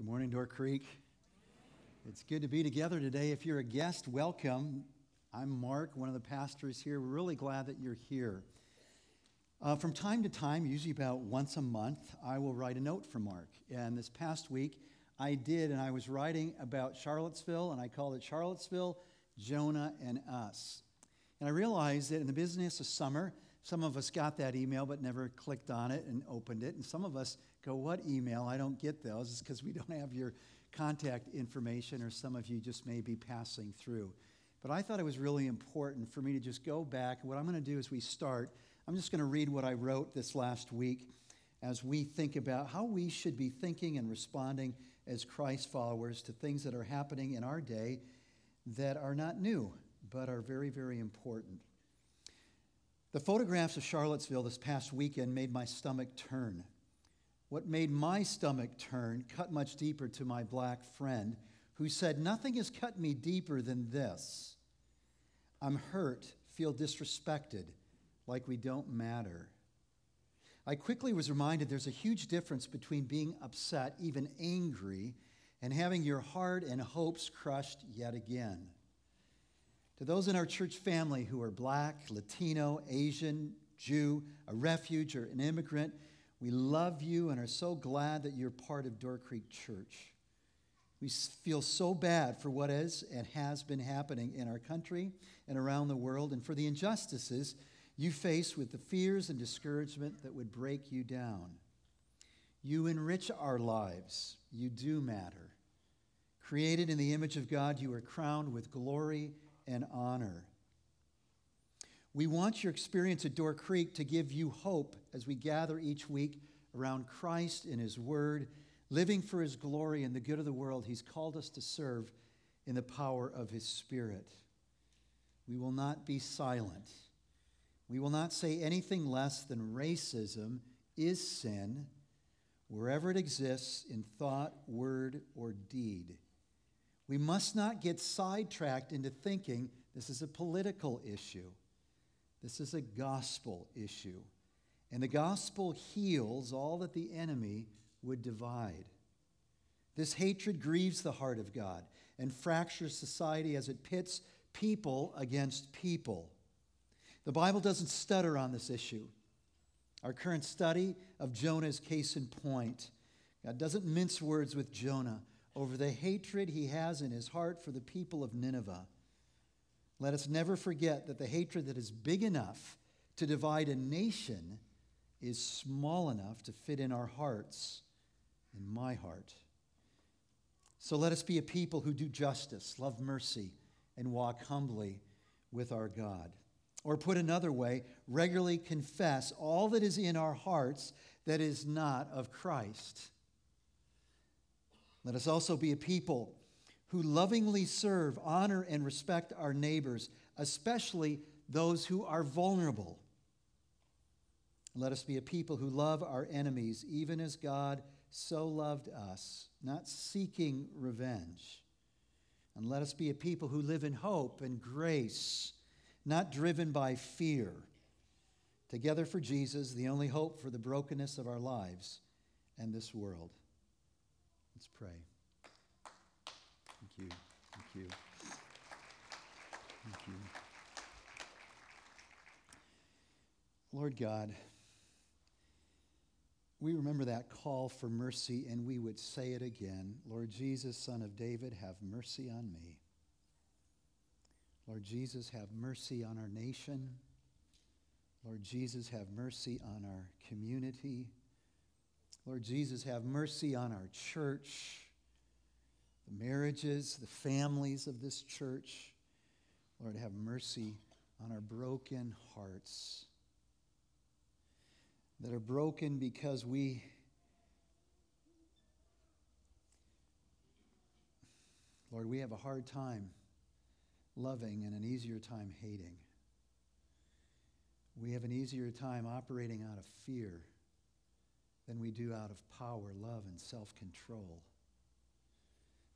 Good morning, Door Creek. It's good to be together today. If you're a guest, welcome. I'm Mark, one of the pastors here. We're really glad that you're here. Uh, from time to time, usually about once a month, I will write a note for Mark. And this past week, I did, and I was writing about Charlottesville, and I called it Charlottesville, Jonah, and Us. And I realized that in the business of summer, some of us got that email but never clicked on it and opened it. And some of us go, What email? I don't get those. It's because we don't have your contact information, or some of you just may be passing through. But I thought it was really important for me to just go back. What I'm going to do as we start, I'm just going to read what I wrote this last week as we think about how we should be thinking and responding as Christ followers to things that are happening in our day that are not new, but are very, very important. The photographs of Charlottesville this past weekend made my stomach turn. What made my stomach turn cut much deeper to my black friend, who said, Nothing has cut me deeper than this. I'm hurt, feel disrespected, like we don't matter. I quickly was reminded there's a huge difference between being upset, even angry, and having your heart and hopes crushed yet again. To those in our church family who are black, Latino, Asian, Jew, a refuge, or an immigrant, we love you and are so glad that you're part of Door Creek Church. We feel so bad for what is and has been happening in our country and around the world and for the injustices you face with the fears and discouragement that would break you down. You enrich our lives. You do matter. Created in the image of God, you are crowned with glory and honor. We want your experience at Door Creek to give you hope as we gather each week around Christ and His Word, living for His glory and the good of the world He's called us to serve in the power of His Spirit. We will not be silent. We will not say anything less than racism is sin wherever it exists in thought, word, or deed. We must not get sidetracked into thinking this is a political issue. This is a gospel issue. And the gospel heals all that the enemy would divide. This hatred grieves the heart of God and fractures society as it pits people against people. The Bible doesn't stutter on this issue. Our current study of Jonah is case in point. God doesn't mince words with Jonah over the hatred he has in his heart for the people of Nineveh. Let us never forget that the hatred that is big enough to divide a nation is small enough to fit in our hearts, in my heart. So let us be a people who do justice, love mercy, and walk humbly with our God. Or put another way, regularly confess all that is in our hearts that is not of Christ. Let us also be a people who lovingly serve, honor, and respect our neighbors, especially those who are vulnerable. Let us be a people who love our enemies, even as God so loved us, not seeking revenge. And let us be a people who live in hope and grace, not driven by fear. Together for Jesus, the only hope for the brokenness of our lives and this world. Let's pray you. Thank you. Lord God, we remember that call for mercy and we would say it again. Lord Jesus, Son of David, have mercy on me. Lord Jesus, have mercy on our nation. Lord Jesus, have mercy on our community. Lord Jesus, have mercy on our church the marriages, the families of this church. Lord, have mercy on our broken hearts that are broken because we Lord, we have a hard time loving and an easier time hating. We have an easier time operating out of fear than we do out of power, love, and self control.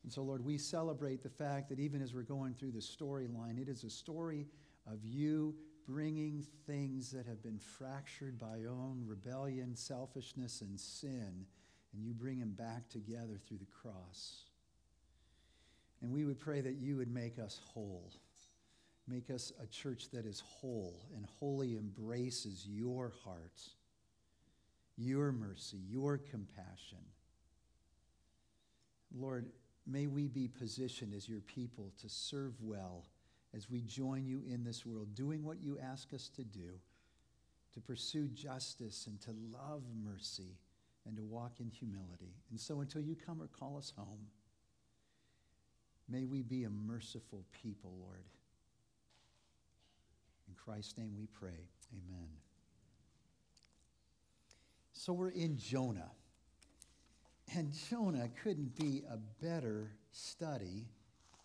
And so, Lord, we celebrate the fact that even as we're going through the storyline, it is a story of you bringing things that have been fractured by own rebellion, selfishness, and sin and you bring them back together through the cross. And we would pray that you would make us whole. Make us a church that is whole and wholly embraces your heart, your mercy, your compassion. Lord, may we be positioned as your people to serve well as we join you in this world, doing what you ask us to do, to pursue justice and to love mercy and to walk in humility. And so until you come or call us home, may we be a merciful people, Lord. In Christ's name we pray. Amen. So we're in Jonah. And Jonah couldn't be a better study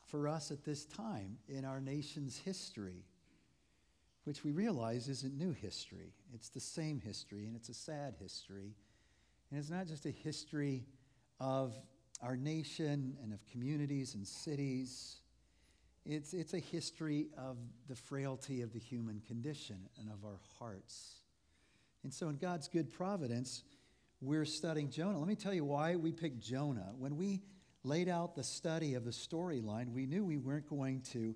for us at this time in our nation's history, which we realize isn't new history. It's the same history, and it's a sad history. And it's not just a history of our nation and of communities and cities. It's, it's a history of the frailty of the human condition and of our hearts. And so, in God's good providence, we're studying Jonah. Let me tell you why we picked Jonah. When we laid out the study of the storyline, we knew we weren't going to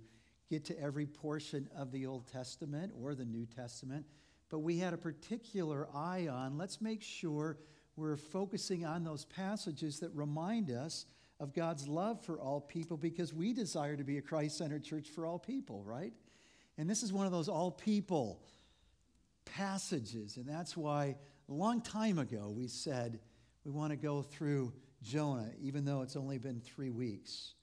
get to every portion of the Old Testament or the New Testament, but we had a particular eye on let's make sure we're focusing on those passages that remind us of God's love for all people because we desire to be a Christ centered church for all people, right? And this is one of those all people passages. And that's why a long time ago we said we want to go through Jonah, even though it's only been three weeks.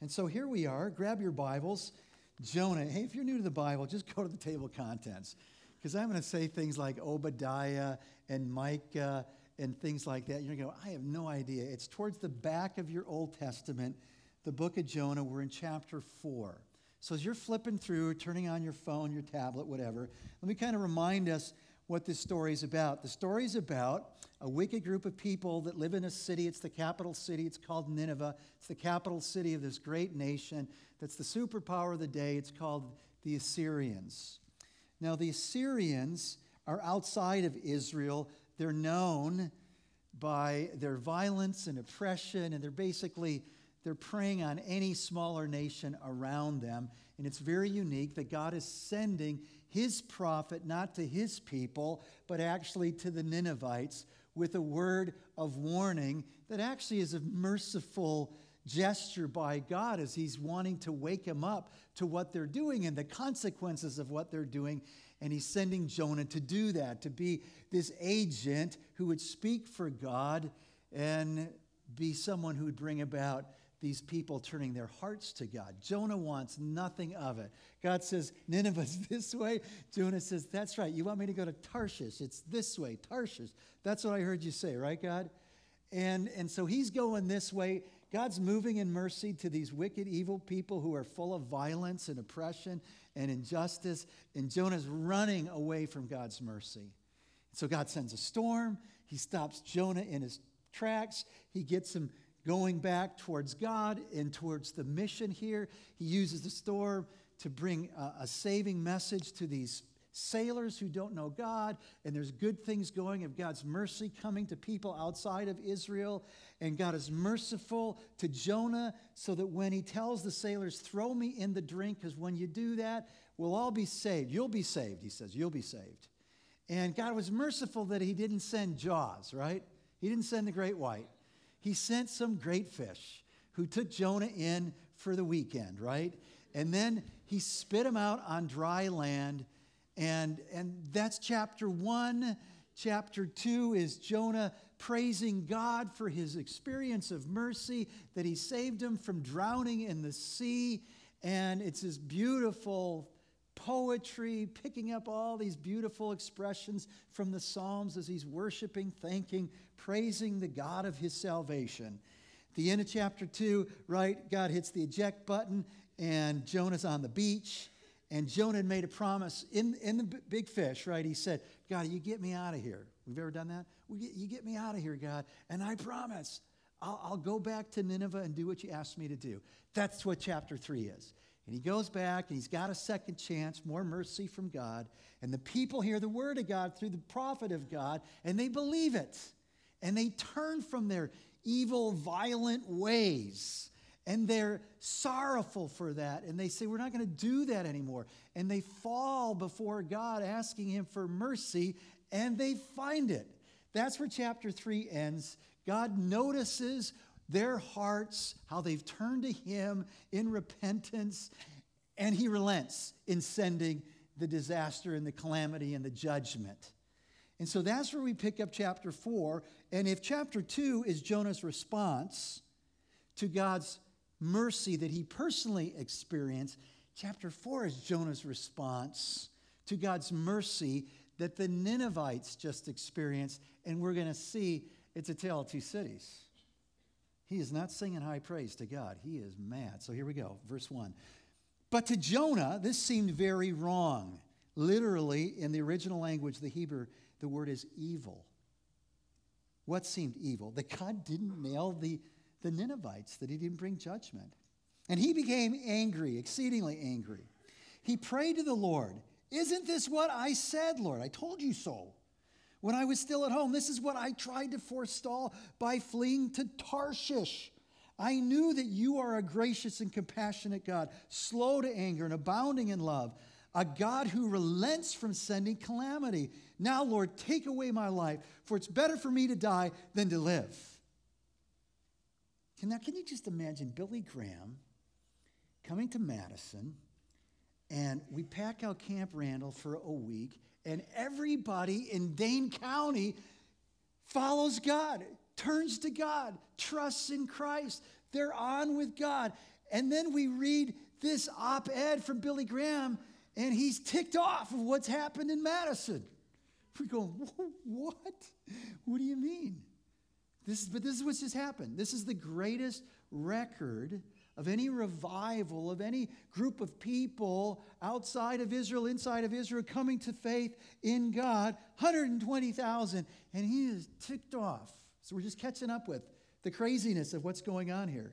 And so here we are. Grab your Bibles. Jonah. Hey, if you're new to the Bible, just go to the table of contents. Because I'm going to say things like Obadiah and Micah and things like that. You're going to go, I have no idea. It's towards the back of your Old Testament, the book of Jonah. We're in chapter 4. So as you're flipping through, turning on your phone, your tablet, whatever, let me kind of remind us what this story is about. The story is about a wicked group of people that live in a city. It's the capital city. It's called Nineveh. It's the capital city of this great nation that's the superpower of the day. It's called the Assyrians. Now, the Assyrians are outside of Israel. They're known by their violence and oppression, and they're basically they're preying on any smaller nation around them. And it's very unique that God is sending his prophet not to his people, but actually to the Ninevites with a word of warning that actually is a merciful gesture by God as he's wanting to wake them up to what they're doing and the consequences of what they're doing. And he's sending Jonah to do that, to be this agent who would speak for God and be someone who would bring about these people turning their hearts to God. Jonah wants nothing of it. God says, Nineveh's this way. Jonah says, That's right. You want me to go to Tarshish? It's this way, Tarshish. That's what I heard you say, right, God? And, and so he's going this way. God's moving in mercy to these wicked, evil people who are full of violence and oppression and injustice. And Jonah's running away from God's mercy. So God sends a storm. He stops Jonah in his tracks. He gets him going back towards God and towards the mission here. He uses the storm to bring a, a, saving message to these sailors who don't know God, and there's good things going of God's mercy coming to people outside of Israel. And God is merciful to Jonah so that when he tells the sailors, Throw me in the drink, because when you do that, we'll all be saved. You'll be saved, he says. You'll be saved. And God was merciful that he didn't send Jaws, right? He didn't send the great white he sent some great fish who took Jonah in for the weekend, right? And then he spit him out on dry land. And, and that's chapter one. Chapter two is Jonah praising God for his experience of mercy, that he saved him from drowning in the sea. And it's this beautiful poetry, picking up all these beautiful expressions from the Psalms as he's worshiping, thanking, praising the God of his salvation. At the end of chapter 2, right, God hits the eject button, and Jonah's on the beach. And Jonah made a promise in, in the big fish, right? He said, God, you get me out of here. We've ever done that? You get me out of here, God. And I promise I'll, I'll go back to Nineveh and do what you asked me to do. That's what chapter 3 is. And he goes back and he's got a second chance, more mercy from God. And the people hear the word of God through the prophet of God and they believe it. And they turn from their evil, violent ways. And they're sorrowful for that. And they say, We're not going to do that anymore. And they fall before God, asking Him for mercy, and they find it. That's where chapter 3 ends. God notices their hearts, how they've turned to Him in repentance, and He relents in sending the disaster and the calamity and the judgment. And so that's where we pick up chapter 4. And if chapter 2 is Jonah's response to God's mercy that he personally experienced, chapter 4 is Jonah's response to God's mercy that the Ninevites just experienced. And we're going to see it's a tale of two cities. He is not singing high praise to God. He is mad. So here we go, verse 1. But to Jonah, this seemed very wrong. Literally, in the original language, the Hebrew, the word is evil. What seemed evil? That God didn't nail the, the Ninevites, that he didn't bring judgment. And he became angry, exceedingly angry. He prayed to the Lord, Isn't this what I said, Lord? I told you so. When I was still at home, this is what I tried to forestall by fleeing to Tarshish. I knew that you are a gracious and compassionate God, slow to anger and abounding in love, a God who relents from sending calamity. Now, Lord, take away my life, for it's better for me to die than to live. Now, can you just imagine Billy Graham coming to Madison, and we pack out Camp Randall for a week, and everybody in Dane County follows God turns to God, trusts in Christ. They're on with God. And then we read this op ed from Billy Graham, and he's ticked off of what's happened in Madison. We go, what? What do you mean? This is, but this is what's just happened. This is the greatest record of any revival, of any group of people outside of Israel, inside of Israel, coming to faith in God 120,000. And he is ticked off. So we're just catching up with the craziness of what's going on here.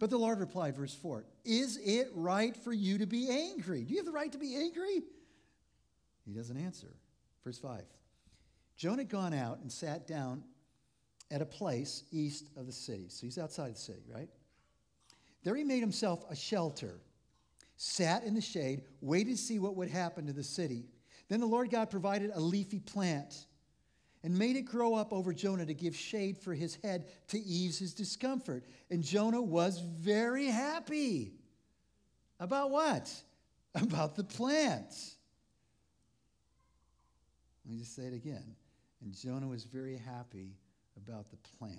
But the Lord replied, verse 4 Is it right for you to be angry? Do you have the right to be angry? He doesn't answer. Verse 5 Jonah had gone out and sat down at a place east of the city. So he's outside the city, right? There he made himself a shelter, sat in the shade, waited to see what would happen to the city. Then the Lord God provided a leafy plant and made it grow up over Jonah to give shade for his head to ease his discomfort. And Jonah was very happy. About what? About the plant. Let me just say it again. And Jonah was very happy about the plant.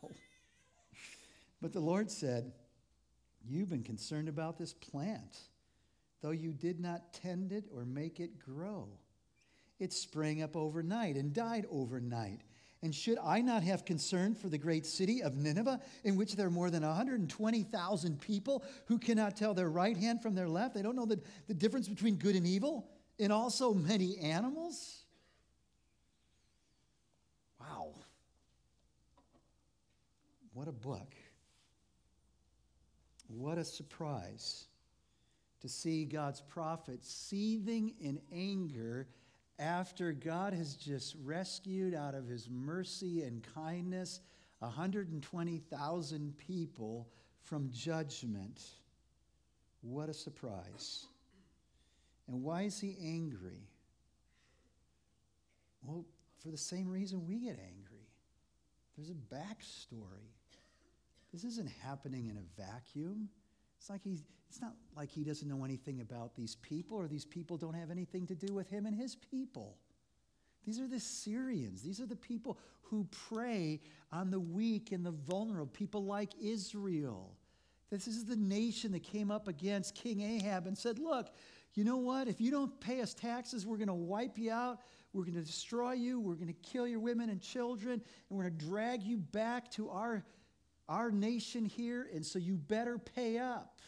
But the Lord said, You've been concerned about this plant, though you did not tend it or make it grow. It sprang up overnight and died overnight. And should I not have concern for the great city of Nineveh, in which there are more than 120,000 people who cannot tell their right hand from their left? They don't know the, the difference between good and evil, and also many animals? Wow. What a book. What a surprise to see God's prophet seething in anger after God has just rescued out of his mercy and kindness 120,000 people from judgment. What a surprise. And why is he angry? Well, for the same reason we get angry. There's a backstory. This isn't happening in a vacuum. It's like he's, it's not like he doesn't know anything about these people or these people don't have anything to do with him and his people. These are the Syrians. These are the people who prey on the weak and the vulnerable, people like Israel. This is the nation that came up against King Ahab and said, Look, you know what? If you don't pay us taxes, we're going to wipe you out. We're going to destroy you. We're going to kill your women and children. And we're going to drag you back to our, our nation here. And so you better pay up.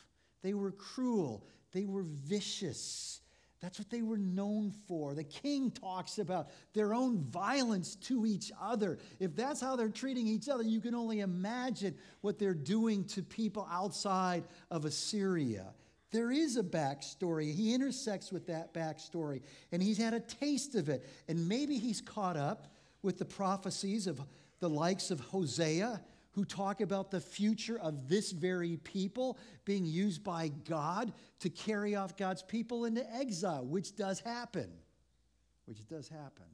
They were cruel, they were vicious. That's what they were known for. The king talks about their own violence to each other. If that's how they're treating each other, you can only imagine what they're doing to people outside of Assyria. There is a backstory. He intersects with that backstory, and he's had a taste of it. And maybe he's caught up with the prophecies of the likes of Hosea who talk about the future of this very people being used by God to carry off God's people into exile, which does happen. Which does happen.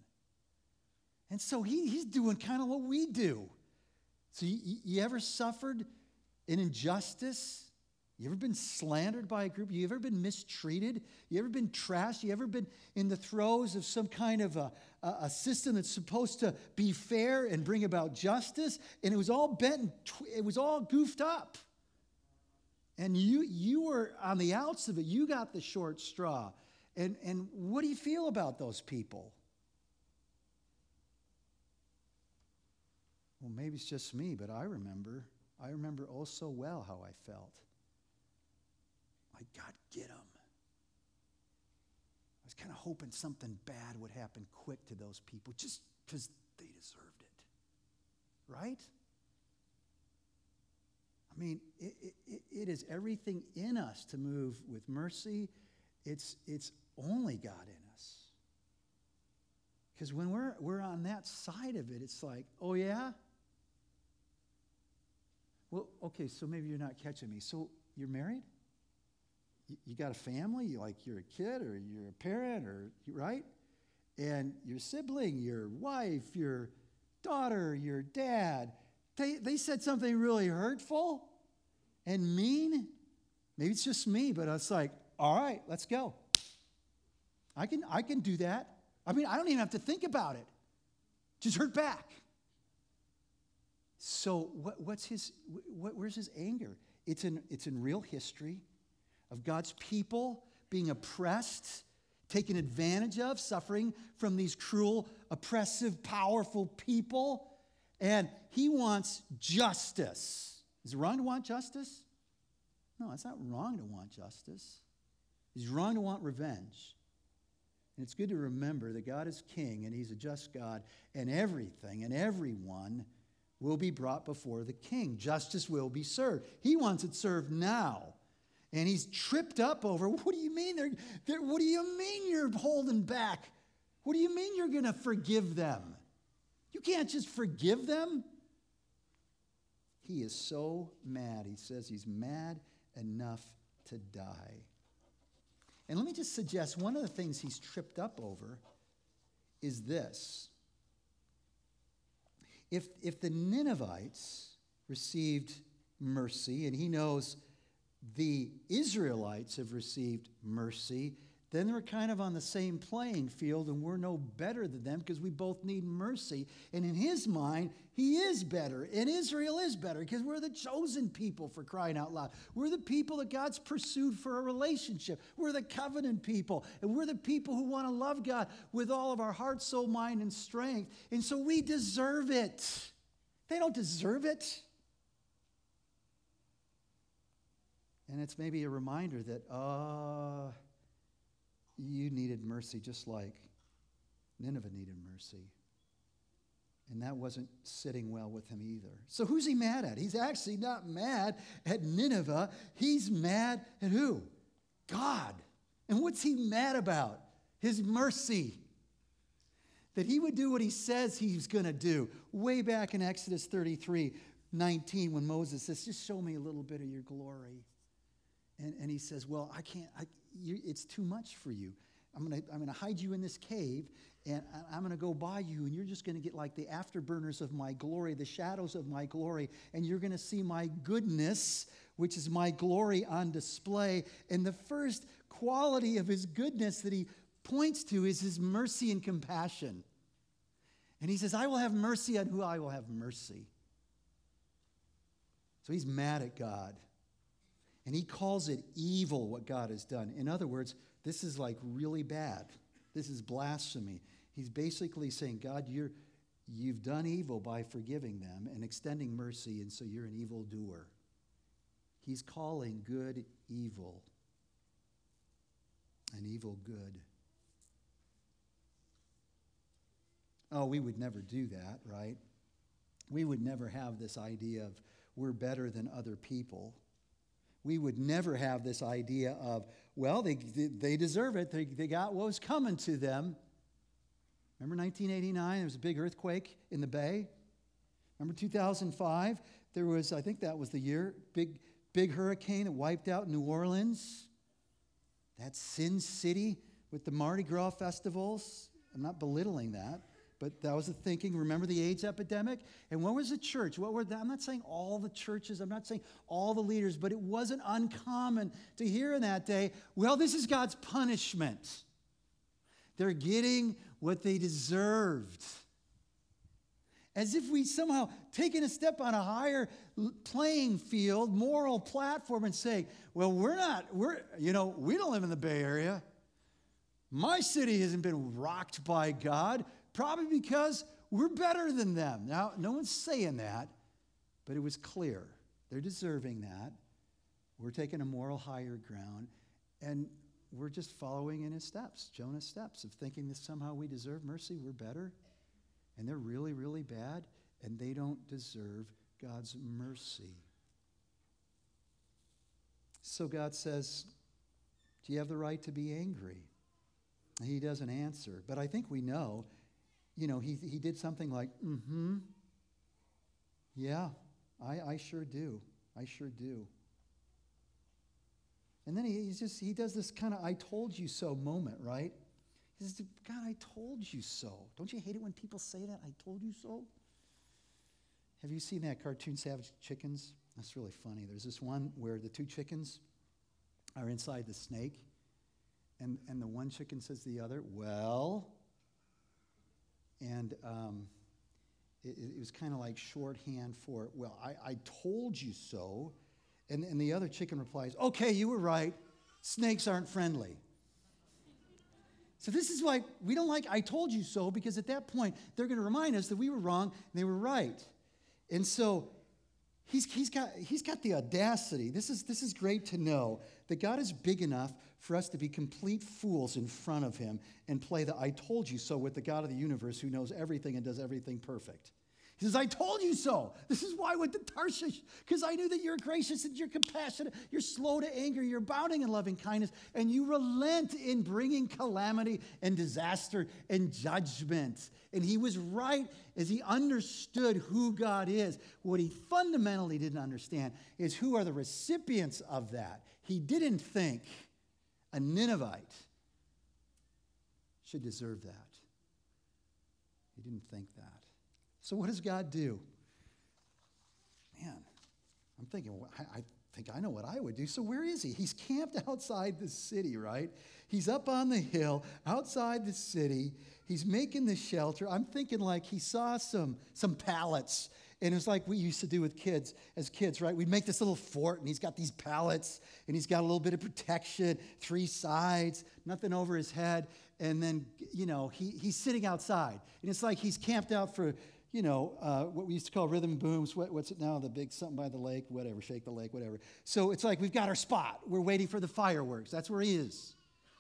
And so he, he's doing kind of what we do. So, you, you ever suffered an injustice? You ever been slandered by a group? You ever been mistreated? You ever been trashed? You ever been in the throes of some kind of a, a, system that's supposed to be fair and bring about justice? And it was all bent, it was all goofed up. And you, you were on the outs of it. You got the short straw. And, and what do you feel about those people? Well, maybe it's just me, but I remember. I remember oh so well how I felt. Like, God, get them. I was kind of hoping something bad would happen quick to those people just because they deserved it. Right? I mean, it, it, it is everything in us to move with mercy. It's, it's only God in us. Because when we're, we're on that side of it, it's like, oh, yeah? Well, okay, so maybe you're not catching me. So you're married? You got a family, like you're a kid or you're a parent, or right? And your sibling, your wife, your daughter, your dad, they, they said something really hurtful and mean. Maybe it's just me, but it's like, all right, let's go. I can, I can do that. I mean, I don't even have to think about it. Just hurt back. So, what, what's his, what, where's his anger? It's in, it's in real history of God's people being oppressed, taken advantage of, suffering from these cruel, oppressive, powerful people. And he wants justice. Is it wrong to want justice? No, it's not wrong to want justice. It's wrong to want revenge. And it's good to remember that God is king and he's a just God, and everything and everyone will be brought before the king. Justice will be served. He wants it served now. And he's tripped up over, what do you mean? They're, they're, what do you mean you're holding back? What do you mean you're going to forgive them? You can't just forgive them. He is so mad. He says he's mad enough to die. And let me just suggest one of the things he's tripped up over is this. If, if the Ninevites received mercy, and he knows the Israelites have received mercy, then we're kind of on the same playing field and we're no better than them because we both need mercy. And in his mind, he is better and Israel is better because we're the chosen people for crying out loud. We're the people that God's pursued for a relationship. We're the covenant people and we're the people who want to love God with all of our heart, soul, mind, and strength. And so we deserve it. They don't deserve it. And it's maybe a reminder that, uh, you needed mercy just like Nineveh needed mercy. And that wasn't sitting well with him either. So who's he mad at? He's actually not mad at Nineveh. He's mad at who? God. And what's he mad about? His mercy. That he would do what he says he's going to do. Way back in Exodus 33 19, when Moses says, Just show me a little bit of your glory. And, and he says, Well, I can't, I, you, it's too much for you. I'm going to I'm gonna hide you in this cave, and I'm going to go by you, and you're just going to get like the afterburners of my glory, the shadows of my glory, and you're going to see my goodness, which is my glory on display. And the first quality of his goodness that he points to is his mercy and compassion. And he says, I will have mercy on who I will have mercy. So he's mad at God. And he calls it evil what God has done. In other words, this is like really bad. This is blasphemy. He's basically saying, God, you're, you've done evil by forgiving them and extending mercy, and so you're an evil doer. He's calling good evil and evil good. Oh, we would never do that, right? We would never have this idea of we're better than other people. We would never have this idea of, well, they, they deserve it. They, they got what was coming to them. Remember 1989? There was a big earthquake in the Bay. Remember 2005? There was, I think that was the year, big, big hurricane that wiped out New Orleans. That Sin City with the Mardi Gras festivals. I'm not belittling that. But that was the thinking. Remember the AIDS epidemic? And what was the church? What were the, I'm not saying all the churches, I'm not saying all the leaders, but it wasn't uncommon to hear in that day, well, this is God's punishment. They're getting what they deserved. As if we somehow taken a step on a higher playing field, moral platform, and say, well, we're not, we're, you know, we don't live in the Bay Area. My city hasn't been rocked by God. Probably because we're better than them. Now, no one's saying that, but it was clear. They're deserving that. We're taking a moral higher ground, and we're just following in his steps, Jonah's steps, of thinking that somehow we deserve mercy, we're better, and they're really, really bad, and they don't deserve God's mercy. So God says, Do you have the right to be angry? He doesn't answer. But I think we know you know, he, he did something like, mm hmm. Yeah, I, I sure do. I sure do. And then he, he's just, he does this kind of I told you so moment, right? He says, God, I told you so. Don't you hate it when people say that? I told you so? Have you seen that cartoon Savage Chickens? That's really funny. There's this one where the two chickens are inside the snake, and, and the one chicken says to the other, Well, and um, it, it, was kind of like shorthand for, well, I, I told you so. And, and the other chicken replies, okay, you were right. Snakes aren't friendly. So this is why we don't like I told you so, because at that point, they're going to remind us that we were wrong and they were right. And so he's, he's, got, he's got the audacity. This is, this is great to know that God is big enough for us to be complete fools in front of him and play the I told you so with the God of the universe who knows everything and does everything perfect. He says, I told you so. This is why I went to Tarshish, because I knew that you're gracious and you're compassionate, you're slow to anger, you're abounding in loving kindness, and you relent in bringing calamity and disaster and judgment. And he was right as he understood who God is. What he fundamentally didn't understand is who are the recipients of that. He didn't think a Ninevite should deserve that. He didn't think that. So, what does God do? Man, I'm thinking, I, I think I know what I would do. So, where is he? He's camped outside the city, right? He's up on the hill outside the city. He's making the shelter. I'm thinking like he saw some, some pallets and it's like we used to do with kids as kids, right? We'd make this little fort, and he's got these pallets, and he's got a little bit of protection, three sides, nothing over his head. And then, you know, he, he's sitting outside. And it's like he's camped out for, you know, uh, what we used to call rhythm booms. What, what's it now? The big something by the lake, whatever, shake the lake, whatever. So it's like we've got our spot. We're waiting for the fireworks. That's where he is.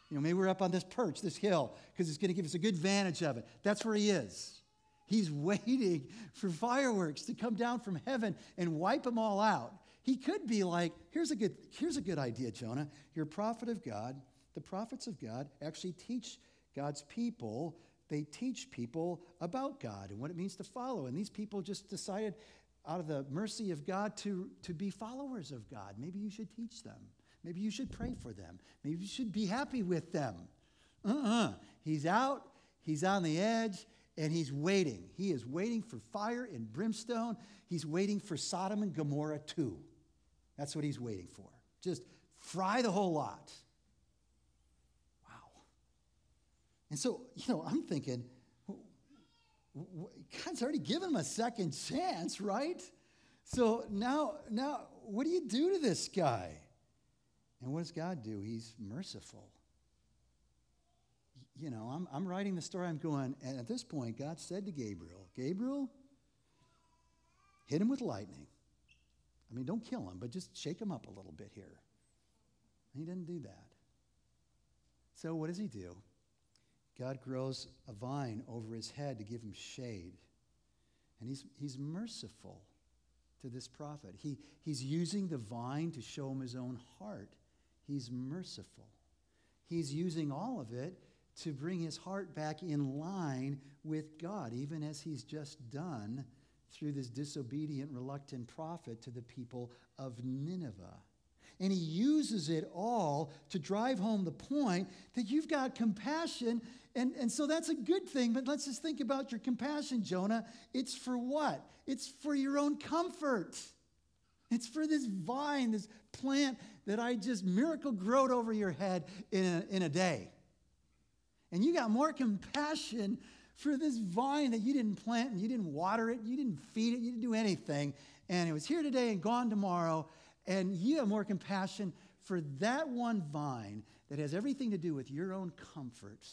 You know, maybe we're up on this perch, this hill, because it's going to give us a good vantage of it. That's where he is. He's waiting for fireworks to come down from heaven and wipe them all out. He could be like, here's a good, here's a good idea, Jonah. You're a prophet of God. The prophets of God actually teach God's people, they teach people about God and what it means to follow. And these people just decided, out of the mercy of God, to, to be followers of God. Maybe you should teach them. Maybe you should pray for them. Maybe you should be happy with them. Uh uh-uh. uh He's out, he's on the edge, and he's waiting. He is waiting for fire and brimstone. He's waiting for Sodom and Gomorrah too. That's what he's waiting for. Just fry the whole lot. Wow. And so, you know, I'm thinking, God's already given him a second chance, right? So now, now, what do you do to this guy? And what does God do? He's merciful. you know, I'm, I'm writing the story, I'm going, and at this point, God said to Gabriel, Gabriel, hit him with lightning. I mean, don't kill him, but just shake him up a little bit here. And he didn't do that. So, what does he do? God grows a vine over his head to give him shade. And he's, he's merciful to this prophet. He, he's using the vine to show him his own heart. He's merciful. He's using all of it to bring his heart back in line with God, even as he's just done through this disobedient, reluctant prophet to the people of Nineveh. And he uses it all to drive home the point that you've got compassion. And, and so that's a good thing, but let's just think about your compassion, Jonah. It's for what? It's for your own comfort. It's for this vine, this plant that I just miracle growed over your head in a, in a day. And you got more compassion for this vine that you didn't plant and you didn't water it, you didn't feed it, you didn't do anything. And it was here today and gone tomorrow. And you have more compassion for that one vine that has everything to do with your own comfort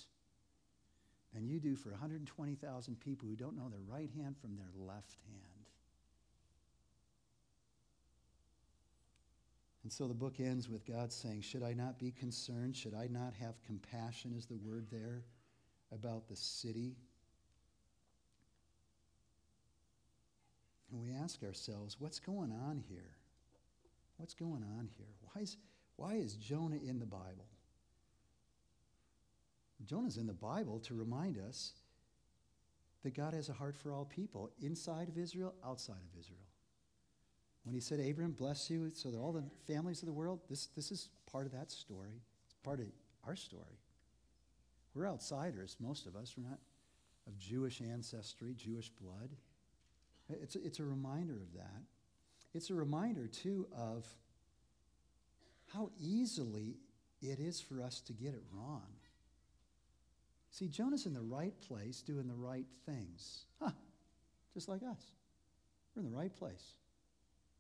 than you do for 120,000 people who don't know their right hand from their left hand. And so the book ends with God saying, Should I not be concerned? Should I not have compassion, is the word there, about the city? And we ask ourselves, what's going on here? What's going on here? Why is, why is Jonah in the Bible? Jonah's in the Bible to remind us that God has a heart for all people, inside of Israel, outside of Israel. When he said, Abraham, bless you so that all the families of the world, this, this is part of that story. It's part of our story. We're outsiders, most of us. We're not of Jewish ancestry, Jewish blood. It's it's a reminder of that. It's a reminder, too, of how easily it is for us to get it wrong. See, Jonah's in the right place doing the right things. Huh, just like us. We're in the right place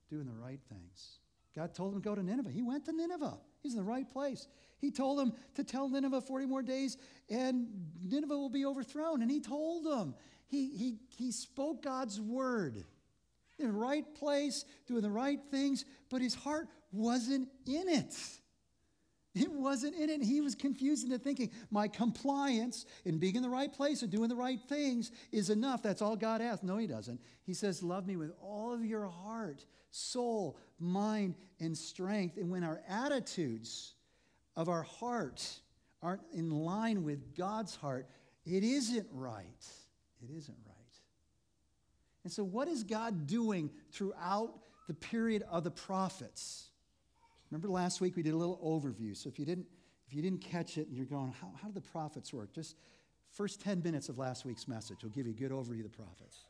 doing the right things. God told him to go to Nineveh. He went to Nineveh. He's in the right place. He told him to tell Nineveh 40 more days and Nineveh will be overthrown. And he told them. He, he, he spoke God's word in the right place, doing the right things, but his heart wasn't in it. It wasn't in it. He was confused into thinking my compliance in being in the right place and doing the right things is enough. That's all God asks. No, He doesn't. He says, Love me with all of your heart, soul, mind, and strength. And when our attitudes of our heart aren't in line with God's heart, it isn't right. It isn't right. And so, what is God doing throughout the period of the prophets? Remember last week we did a little overview. So if you didn't, if you didn't catch it and you're going, how, how do the prophets work? Just first 10 minutes of last week's message will give you a good overview of the prophets.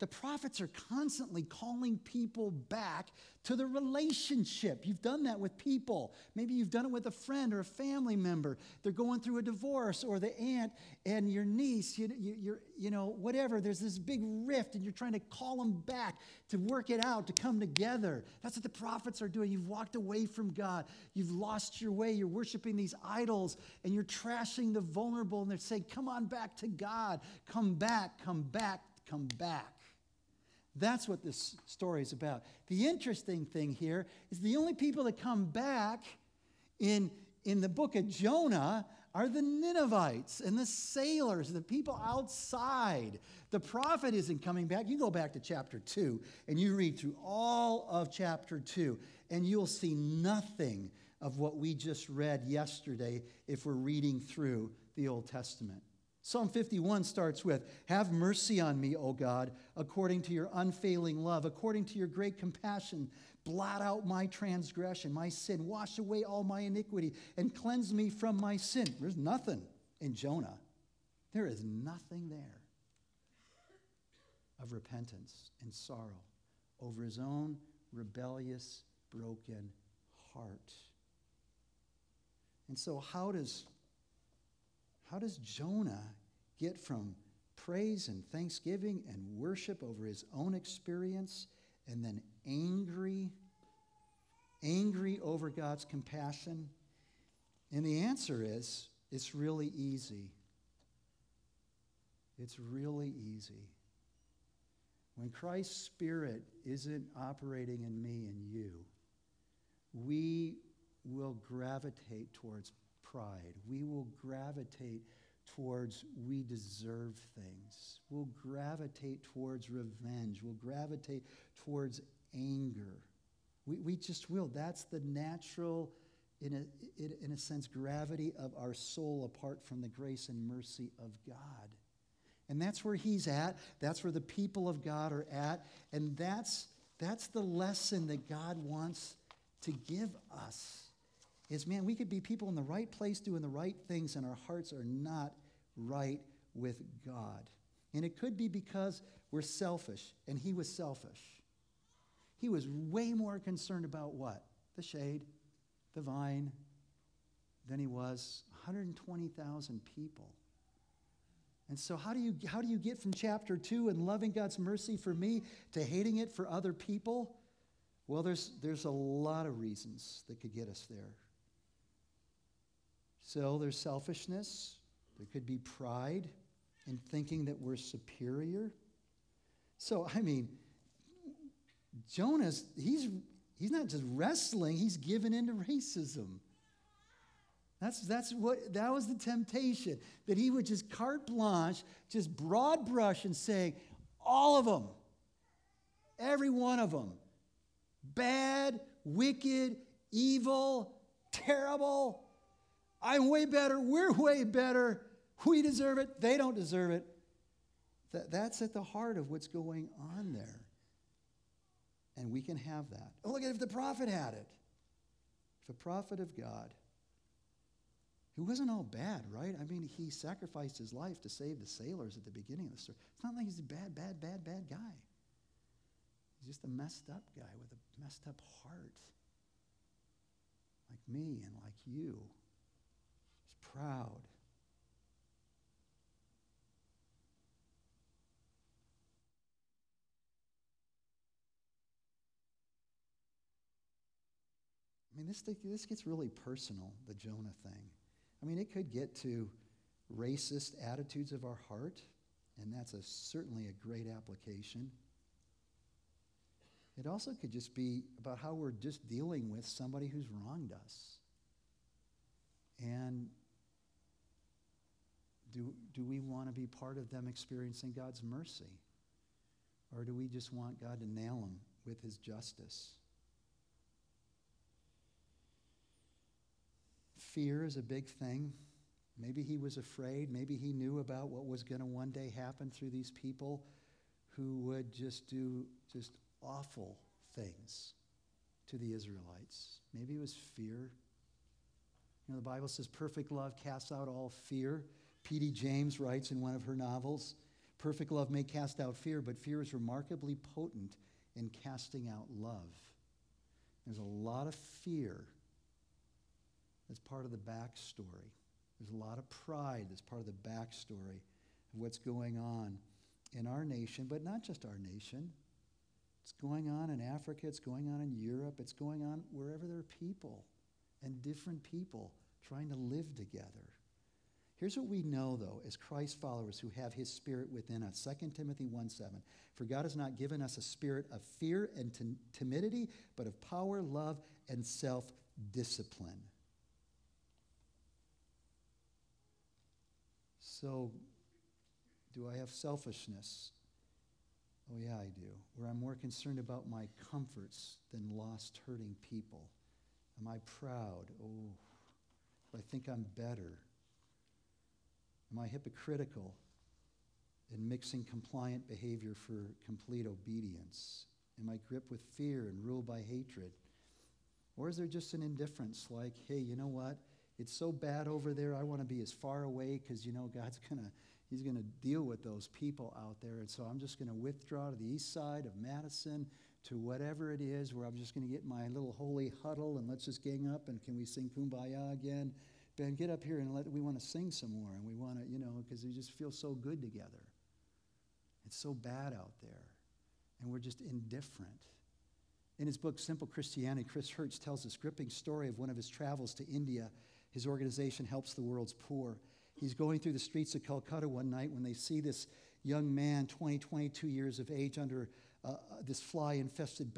The prophets are constantly calling people back to the relationship. You've done that with people. Maybe you've done it with a friend or a family member. They're going through a divorce, or the aunt and your niece, you, you, you know, whatever. There's this big rift, and you're trying to call them back to work it out, to come together. That's what the prophets are doing. You've walked away from God, you've lost your way, you're worshiping these idols, and you're trashing the vulnerable, and they're saying, Come on back to God. Come back, come back, come back. That's what this story is about. The interesting thing here is the only people that come back in, in the book of Jonah are the Ninevites and the sailors, the people outside. The prophet isn't coming back. You go back to chapter 2 and you read through all of chapter 2, and you'll see nothing of what we just read yesterday if we're reading through the Old Testament. Psalm 51 starts with Have mercy on me, O God, according to your unfailing love, according to your great compassion. Blot out my transgression, my sin. Wash away all my iniquity and cleanse me from my sin. There's nothing in Jonah. There is nothing there of repentance and sorrow over his own rebellious, broken heart. And so, how does how does Jonah get from praise and thanksgiving and worship over his own experience and then angry, angry over God's compassion? And the answer is it's really easy. It's really easy. When Christ's Spirit isn't operating in me and you, we will gravitate towards pride. We will gravitate towards we deserve things. We'll gravitate towards revenge. We'll gravitate towards anger. We, we just will. That's the natural, in a, in a sense, gravity of our soul apart from the grace and mercy of God. And that's where he's at. That's where the people of God are at. And that's, that's the lesson that God wants to give us. Is man, we could be people in the right place doing the right things, and our hearts are not right with God. And it could be because we're selfish, and he was selfish. He was way more concerned about what? The shade, the vine, than he was 120,000 people. And so, how do, you, how do you get from chapter 2 and loving God's mercy for me to hating it for other people? Well, there's, there's a lot of reasons that could get us there. So, there's selfishness, there could be pride in thinking that we're superior. So, I mean, Jonas, he's, he's not just wrestling, he's given into racism. That's, that's what, that was the temptation, that he would just carte blanche, just broad brush and say, all of them, every one of them, bad, wicked, evil, terrible. I'm way better, we're way better, we deserve it, they don't deserve it. That, that's at the heart of what's going on there. And we can have that. Oh, look at if the prophet had it. If a prophet of God, who wasn't all bad, right? I mean, he sacrificed his life to save the sailors at the beginning of the story. It's not like he's a bad, bad, bad, bad guy. He's just a messed up guy with a messed up heart. Like me and like you. Proud. I mean, this, this gets really personal, the Jonah thing. I mean, it could get to racist attitudes of our heart, and that's a, certainly a great application. It also could just be about how we're just dealing with somebody who's wronged us. And do, do we want to be part of them experiencing God's mercy? Or do we just want God to nail them with his justice? Fear is a big thing. Maybe he was afraid. Maybe he knew about what was going to one day happen through these people who would just do just awful things to the Israelites. Maybe it was fear. You know, the Bible says perfect love casts out all fear. P.D. James writes in one of her novels perfect love may cast out fear, but fear is remarkably potent in casting out love. There's a lot of fear that's part of the backstory. There's a lot of pride that's part of the backstory of what's going on in our nation, but not just our nation. It's going on in Africa, it's going on in Europe, it's going on wherever there are people and different people trying to live together. Here's what we know, though, as Christ followers who have his spirit within us 2 Timothy 1 7. For God has not given us a spirit of fear and t- timidity, but of power, love, and self discipline. So, do I have selfishness? Oh, yeah, I do. Where I'm more concerned about my comforts than lost, hurting people. Am I proud? Oh, I think I'm better. Am I hypocritical in mixing compliant behavior for complete obedience? Am I gripped with fear and ruled by hatred? Or is there just an indifference like, hey, you know what? it's so bad over there. I want to be as far away because, you know, God's going to, He's going to deal with those people out there. And so I'm just going to withdraw to the east side of Madison to whatever it is where I'm just going to get my little holy huddle and let's just gang up and can we sing Kumbaya again? Ben, get up here and let, we want to sing some more and we want to, you know, because we just feel so good together. It's so bad out there and we're just indifferent. In his book, Simple Christianity, Chris Heuertz tells this gripping story of one of his travels to India his organization helps the world's poor. he's going through the streets of Calcutta one night when they see this young man, 20, 22 years of age, under uh, this fly infested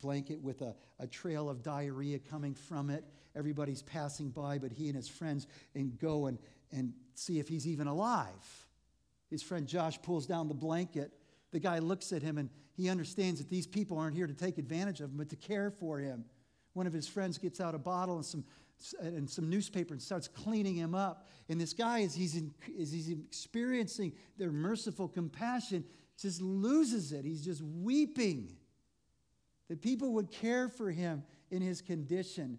blanket with a, a trail of diarrhea coming from it. Everybody's passing by, but he and his friends and go and, and see if he's even alive. His friend Josh pulls down the blanket. The guy looks at him and he understands that these people aren't here to take advantage of him, but to care for him. One of his friends gets out a bottle and some, and some newspaper and starts cleaning him up. And this guy, as he's, in, as he's experiencing their merciful compassion, just loses it. He's just weeping that people would care for him in his condition.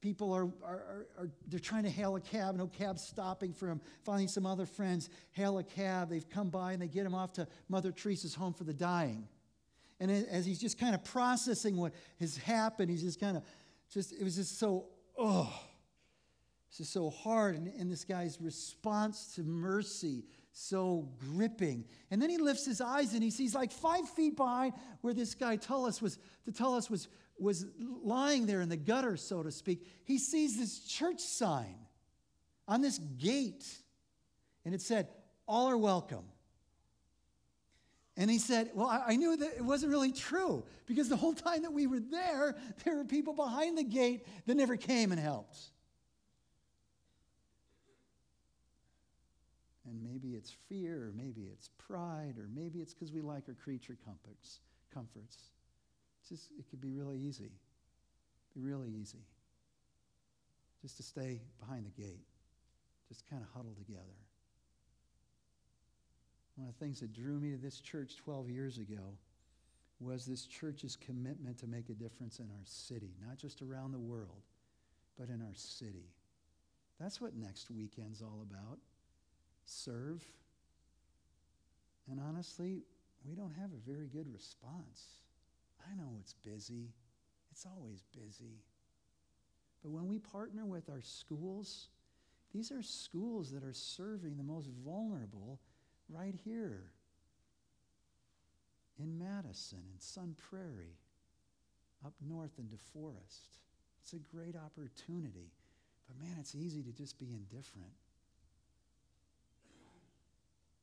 People are, are, are, they're trying to hail a cab, no cab's stopping for him. Finding some other friends, hail a cab. They've come by and they get him off to Mother Teresa's home for the dying. And as he's just kind of processing what has happened, he's just kind of, just, it was just so, oh, it's just so hard. And, and this guy's response to mercy, so gripping. And then he lifts his eyes and he sees like five feet behind where this guy Tullus was, the Tullus was, was lying there in the gutter, so to speak. He sees this church sign on this gate. And it said, All are welcome. And he said, Well, I, knew that it wasn't really true because the whole time that we were there, there were people behind the gate that never came and helped. And maybe it's fear, or maybe it's pride, or maybe it's because we like our creature comforts. comforts. It's just, it could be really easy. Be really easy. Just to stay behind the gate, just kind of huddle together. One of the things that drew me to this church 12 years ago was this church's commitment to make a difference in our city, not just around the world, but in our city. That's what next weekend's all about. Serve. And honestly, we don't have a very good response. I know it's busy, it's always busy. But when we partner with our schools, these are schools that are serving the most vulnerable right here in Madison and Sun Prairie, up north in DeForest. It's a great opportunity. But man, it's easy to just be indifferent.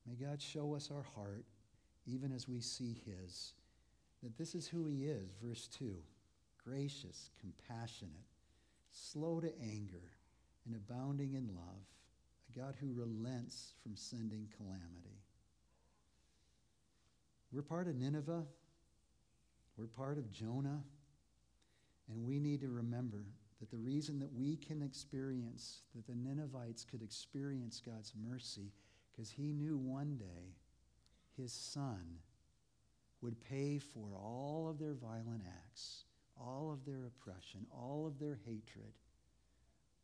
May God show us our heart, even as we see His, that this is who He is. Verse 2 gracious, compassionate, slow to anger, and abounding in love a God who relents from sending calamity. We're part of Nineveh. We're part of Jonah. And we need to remember that the reason that we can experience, that the Ninevites could experience God's mercy, because he knew one day his son would pay for all of their violent acts, all of their oppression, all of their hatred,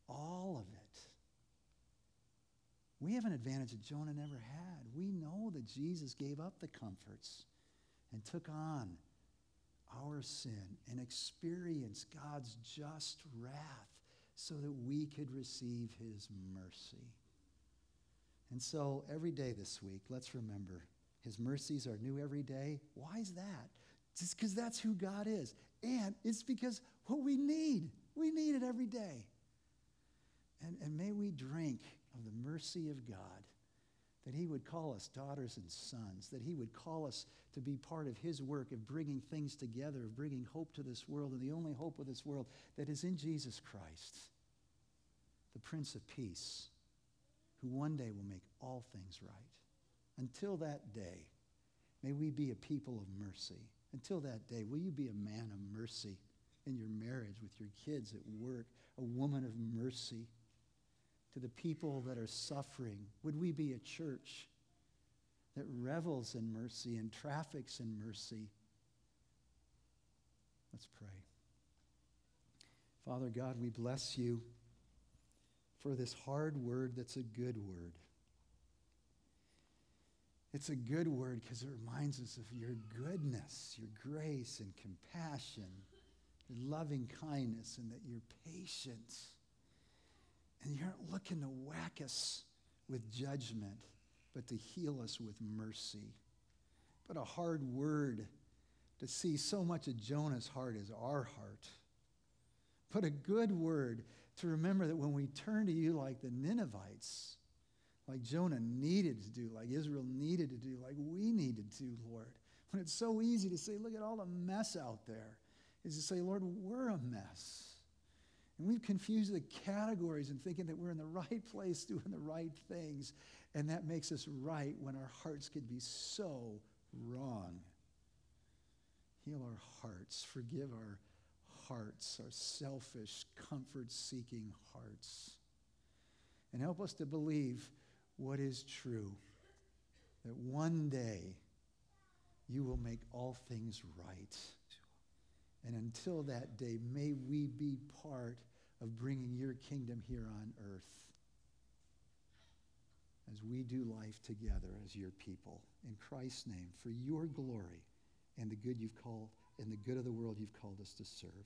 all of it. We have an advantage that Jonah never had. We know that Jesus gave up the comforts and took on our sin and experienced God's just wrath so that we could receive his mercy. And so every day this week, let's remember his mercies are new every day. Why is that? Just because that's who God is. And it's because what we need. We need it every day. And, and may we drink of the mercy of God, that He would call us daughters and sons, that He would call us to be part of His work of bringing things together, of bringing hope to this world, and the only hope of this world that is in Jesus Christ, the Prince of Peace, who one day will make all things right. Until that day, may we be a people of mercy. Until that day, will you be a man of mercy in your marriage, with your kids at work, a woman of mercy? to the people that are suffering? Would we be a church that revels in mercy and traffics in mercy? Let's pray. Father God, we bless you for this hard word that's a good word. It's a good word because it reminds us of your goodness, your grace and compassion, your loving kindness, and that your patience and you aren't looking to whack us with judgment, but to heal us with mercy. But a hard word to see so much of Jonah's heart is our heart. But a good word to remember that when we turn to you like the Ninevites, like Jonah needed to do, like Israel needed to do, like we needed to, Lord. When it's so easy to say, look at all the mess out there, is to say, Lord, we're a mess. And we've confused the categories and thinking that we're in the right place doing the right things. And that makes us right when our hearts could be so wrong. Heal our hearts. Forgive our hearts, our selfish, comfort seeking hearts. And help us to believe what is true that one day you will make all things right. And until that day, may we be part of bringing your kingdom here on earth as we do life together as your people. In Christ's name, for your glory and the good you've called and the good of the world you've called us to serve.